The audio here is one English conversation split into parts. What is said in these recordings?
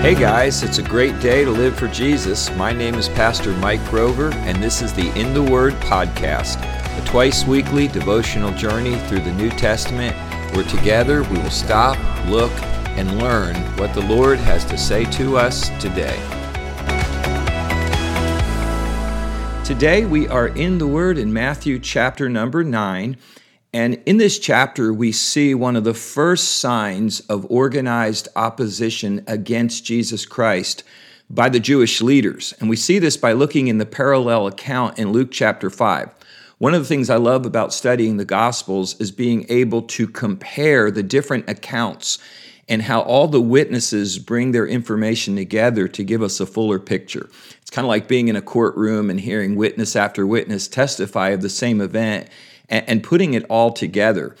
Hey guys, it's a great day to live for Jesus. My name is Pastor Mike Grover, and this is the In the Word podcast, a twice weekly devotional journey through the New Testament where together we will stop, look, and learn what the Lord has to say to us today. Today we are in the Word in Matthew chapter number 9. And in this chapter, we see one of the first signs of organized opposition against Jesus Christ by the Jewish leaders. And we see this by looking in the parallel account in Luke chapter 5. One of the things I love about studying the Gospels is being able to compare the different accounts and how all the witnesses bring their information together to give us a fuller picture. It's kind of like being in a courtroom and hearing witness after witness testify of the same event and, and putting it all together.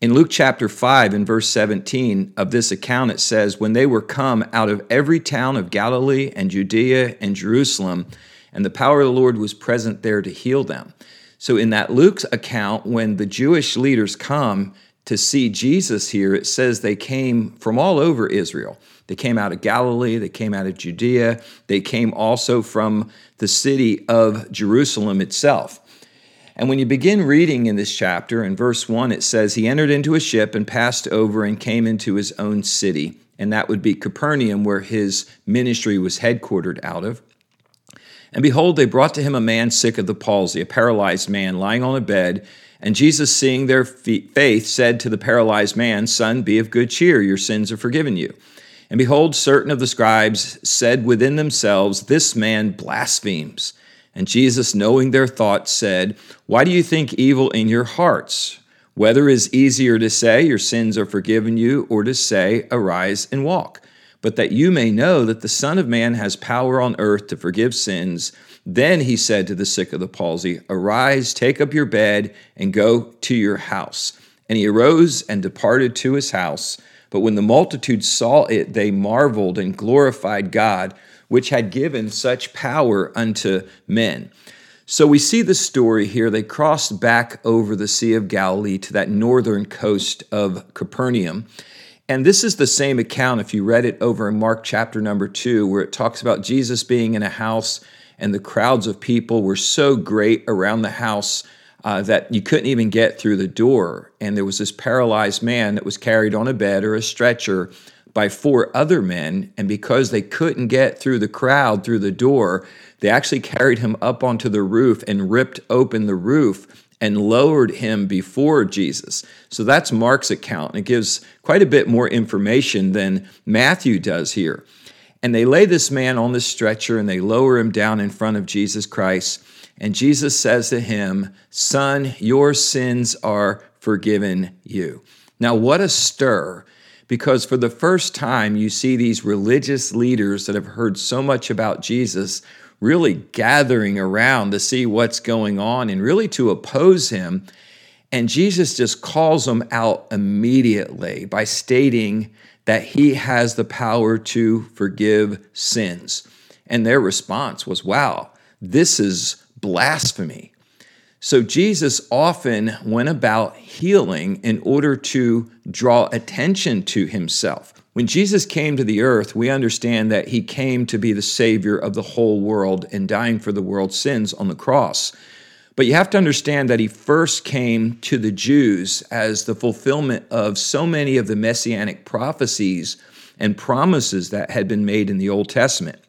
In Luke chapter 5, in verse 17 of this account, it says, When they were come out of every town of Galilee and Judea and Jerusalem, and the power of the Lord was present there to heal them. So, in that Luke's account, when the Jewish leaders come to see Jesus here, it says they came from all over Israel. They came out of Galilee, they came out of Judea, they came also from the city of Jerusalem itself. And when you begin reading in this chapter, in verse 1, it says, He entered into a ship and passed over and came into his own city. And that would be Capernaum, where his ministry was headquartered out of. And behold, they brought to him a man sick of the palsy, a paralyzed man lying on a bed. And Jesus, seeing their faith, said to the paralyzed man, Son, be of good cheer, your sins are forgiven you. And behold, certain of the scribes said within themselves, This man blasphemes. And Jesus, knowing their thoughts, said, Why do you think evil in your hearts? Whether is easier to say, Your sins are forgiven you, or to say, Arise and walk. But that you may know that the Son of Man has power on earth to forgive sins. Then he said to the sick of the palsy, Arise, take up your bed, and go to your house. And he arose and departed to his house. But when the multitude saw it, they marveled and glorified God which had given such power unto men. So we see the story here. They crossed back over the Sea of Galilee to that northern coast of Capernaum. And this is the same account if you read it over in Mark chapter number two, where it talks about Jesus being in a house and the crowds of people were so great around the house uh, that you couldn't even get through the door. And there was this paralyzed man that was carried on a bed or a stretcher by four other men. And because they couldn't get through the crowd through the door, they actually carried him up onto the roof and ripped open the roof and lowered him before Jesus. So that's Mark's account. And it gives quite a bit more information than Matthew does here. And they lay this man on the stretcher and they lower him down in front of Jesus Christ. And Jesus says to him, Son, your sins are forgiven you. Now, what a stir because for the first time, you see these religious leaders that have heard so much about Jesus really gathering around to see what's going on and really to oppose him. And Jesus just calls them out immediately by stating that he has the power to forgive sins. And their response was, wow, this is blasphemy. So Jesus often went about healing in order to draw attention to himself. When Jesus came to the earth, we understand that he came to be the Savior of the whole world and dying for the world's sins on the cross. But you have to understand that he first came to the Jews as the fulfillment of so many of the messianic prophecies and promises that had been made in the Old Testament.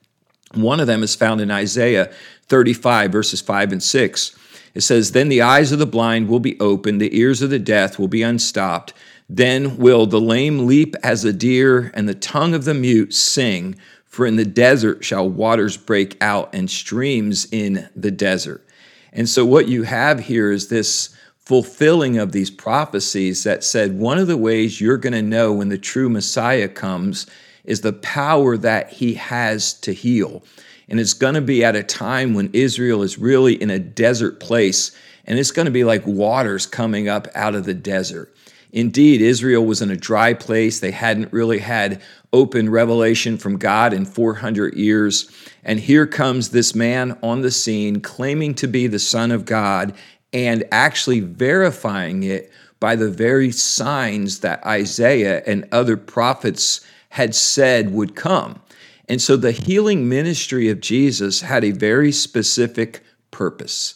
One of them is found in Isaiah 35, verses 5 and 6 it says, Then the eyes of the blind will be opened, the ears of the deaf will be unstopped. Then will the lame leap as a deer, and the tongue of the mute sing. For in the desert shall waters break out, and streams in the desert. And so, what you have here is this fulfilling of these prophecies that said one of the ways you're going to know when the true Messiah comes is the power that he has to heal. And it's going to be at a time when Israel is really in a desert place, and it's going to be like waters coming up out of the desert. Indeed, Israel was in a dry place. They hadn't really had open revelation from God in 400 years. And here comes this man on the scene claiming to be the Son of God and actually verifying it by the very signs that Isaiah and other prophets had said would come. And so the healing ministry of Jesus had a very specific purpose.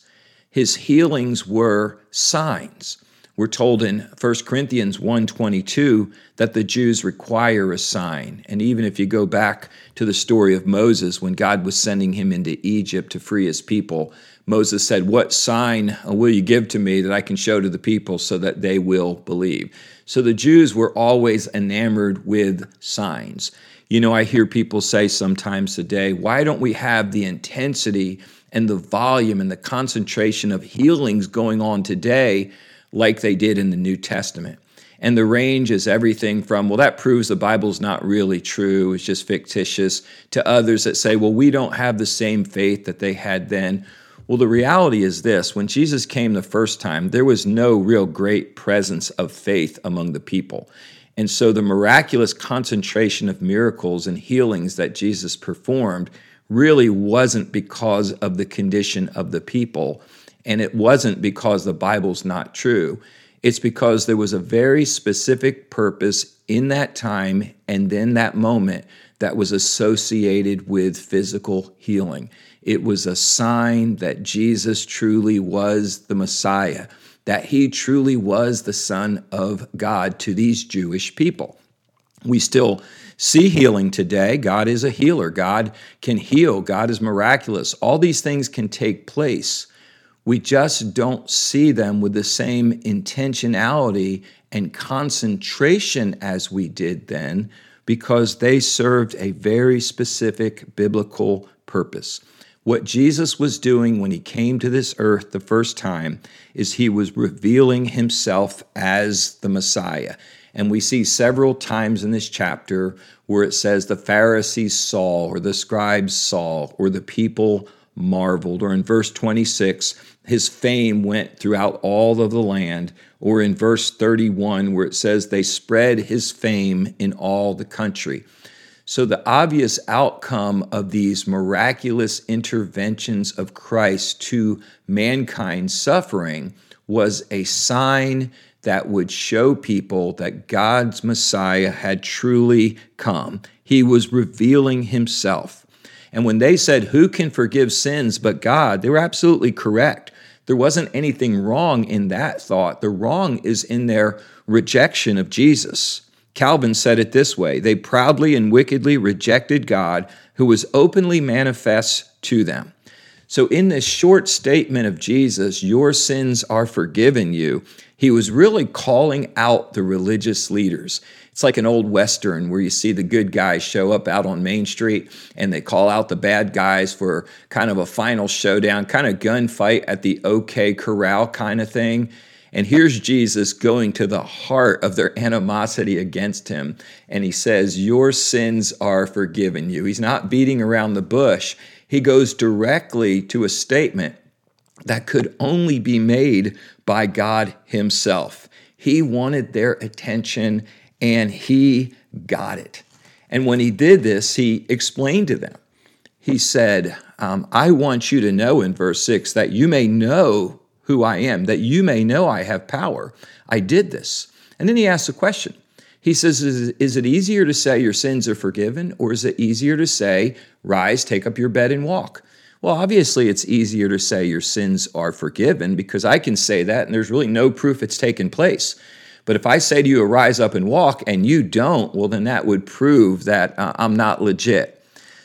His healings were signs. We're told in 1 Corinthians 1:22 that the Jews require a sign. And even if you go back to the story of Moses when God was sending him into Egypt to free his people, Moses said, "What sign will you give to me that I can show to the people so that they will believe?" So the Jews were always enamored with signs. You know, I hear people say sometimes today, "Why don't we have the intensity and the volume and the concentration of healings going on today?" like they did in the New Testament. And the range is everything from, well, that proves the Bible's not really true, it's just fictitious, to others that say, well, we don't have the same faith that they had then. Well, the reality is this when Jesus came the first time, there was no real great presence of faith among the people. And so the miraculous concentration of miracles and healings that Jesus performed really wasn't because of the condition of the people and it wasn't because the Bible's not true. It's because there was a very specific purpose in that time and then that moment that was associated with physical healing. It was a sign that Jesus truly was the Messiah, that he truly was the Son of God to these Jewish people. We still see healing today. God is a healer. God can heal. God is miraculous. All these things can take place. We just don't see them with the same intentionality and concentration as we did then because they served a very specific biblical purpose. What Jesus was doing when he came to this earth the first time is he was revealing himself as the Messiah. And we see several times in this chapter where it says the Pharisees saw, or the scribes saw, or the people marveled. Or in verse 26, his fame went throughout all of the land. Or in verse 31, where it says they spread his fame in all the country. So, the obvious outcome of these miraculous interventions of Christ to mankind's suffering was a sign that would show people that God's Messiah had truly come. He was revealing himself. And when they said, Who can forgive sins but God? they were absolutely correct. There wasn't anything wrong in that thought. The wrong is in their rejection of Jesus. Calvin said it this way They proudly and wickedly rejected God, who was openly manifest to them. So, in this short statement of Jesus, your sins are forgiven you, he was really calling out the religious leaders. It's like an old Western where you see the good guys show up out on Main Street and they call out the bad guys for kind of a final showdown, kind of gunfight at the OK Corral kind of thing. And here's Jesus going to the heart of their animosity against him. And he says, Your sins are forgiven you. He's not beating around the bush. He goes directly to a statement that could only be made by God Himself. He wanted their attention and he got it. And when he did this, he explained to them. He said, um, I want you to know in verse 6 that you may know who I am, that you may know I have power. I did this. And then he asks a question. He says, is, it easier to say your sins are forgiven, or is it easier to say, rise, take up your bed, and walk? Well, obviously, it's easier to say your sins are forgiven because I can say that and there's really no proof it's taken place. But if I say to you, arise up and walk, and you don't, well, then that would prove that uh, I'm not legit.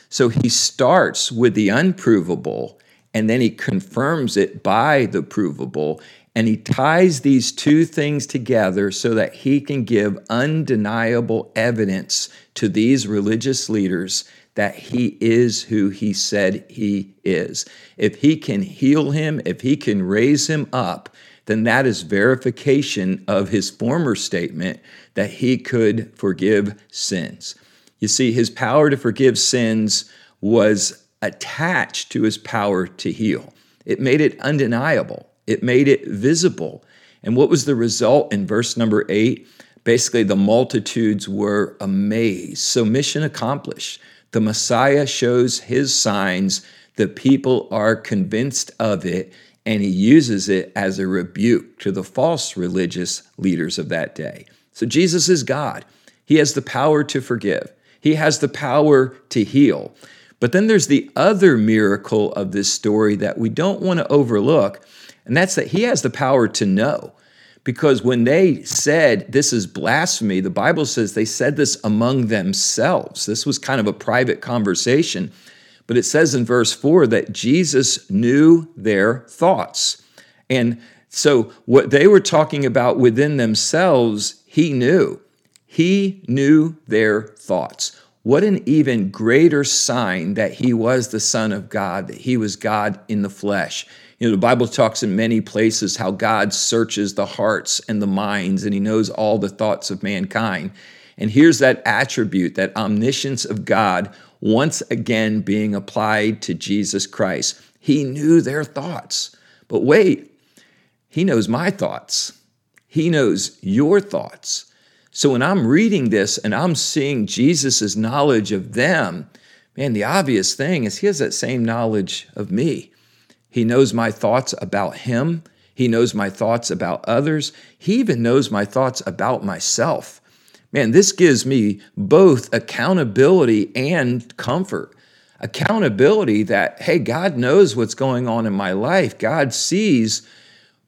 So he starts with the unprovable and then he confirms it by the provable. And he ties these two things together so that he can give undeniable evidence to these religious leaders that he is who he said he is. If he can heal him, if he can raise him up, then that is verification of his former statement that he could forgive sins. You see, his power to forgive sins was attached to his power to heal. It made it undeniable, it made it visible. And what was the result in verse number eight? Basically, the multitudes were amazed. So, mission accomplished. The Messiah shows his signs. The people are convinced of it and he uses it as a rebuke to the false religious leaders of that day. So Jesus is God. He has the power to forgive. He has the power to heal. But then there's the other miracle of this story that we don't want to overlook, and that's that he has the power to know. Because when they said this is blasphemy, the Bible says they said this among themselves. This was kind of a private conversation. But it says in verse 4 that Jesus knew their thoughts. And so what they were talking about within themselves, he knew. He knew their thoughts. What an even greater sign that he was the Son of God, that he was God in the flesh. You know, the Bible talks in many places how God searches the hearts and the minds, and he knows all the thoughts of mankind. And here's that attribute, that omniscience of God, once again being applied to Jesus Christ. He knew their thoughts. But wait, he knows my thoughts, he knows your thoughts. So when I'm reading this and I'm seeing Jesus' knowledge of them, man, the obvious thing is he has that same knowledge of me. He knows my thoughts about him. He knows my thoughts about others. He even knows my thoughts about myself. Man, this gives me both accountability and comfort. Accountability that, hey, God knows what's going on in my life, God sees,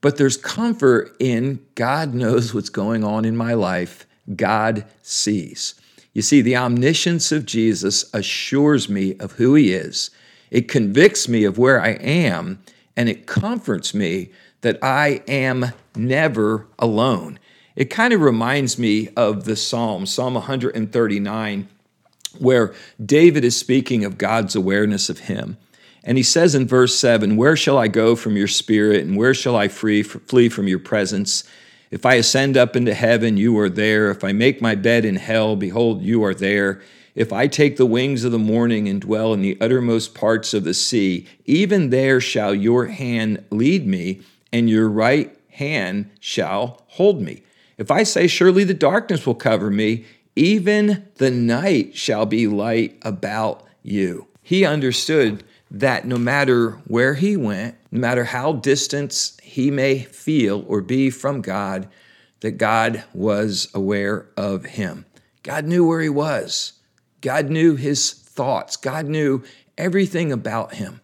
but there's comfort in God knows what's going on in my life God sees. You see, the omniscience of Jesus assures me of who he is. It convicts me of where I am, and it comforts me that I am never alone. It kind of reminds me of the Psalm, Psalm 139, where David is speaking of God's awareness of him. And he says in verse 7 Where shall I go from your spirit, and where shall I free, flee from your presence? If I ascend up into heaven, you are there. If I make my bed in hell, behold, you are there. If I take the wings of the morning and dwell in the uttermost parts of the sea, even there shall your hand lead me, and your right hand shall hold me. If I say, Surely the darkness will cover me, even the night shall be light about you. He understood that no matter where he went, no matter how distant he may feel or be from God, that God was aware of him. God knew where he was. God knew his thoughts. God knew everything about him.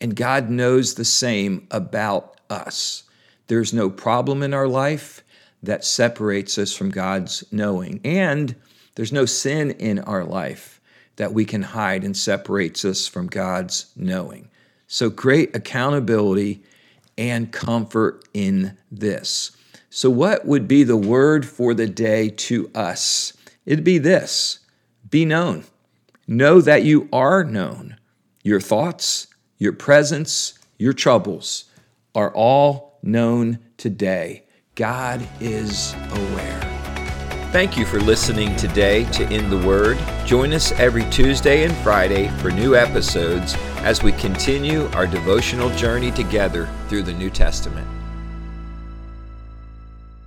And God knows the same about us. There's no problem in our life that separates us from God's knowing. And there's no sin in our life that we can hide and separates us from God's knowing. So great accountability and comfort in this. So, what would be the word for the day to us? It'd be this be known. Know that you are known. Your thoughts, your presence, your troubles are all known today. God is aware. Thank you for listening today to In the Word. Join us every Tuesday and Friday for new episodes as we continue our devotional journey together through the New Testament.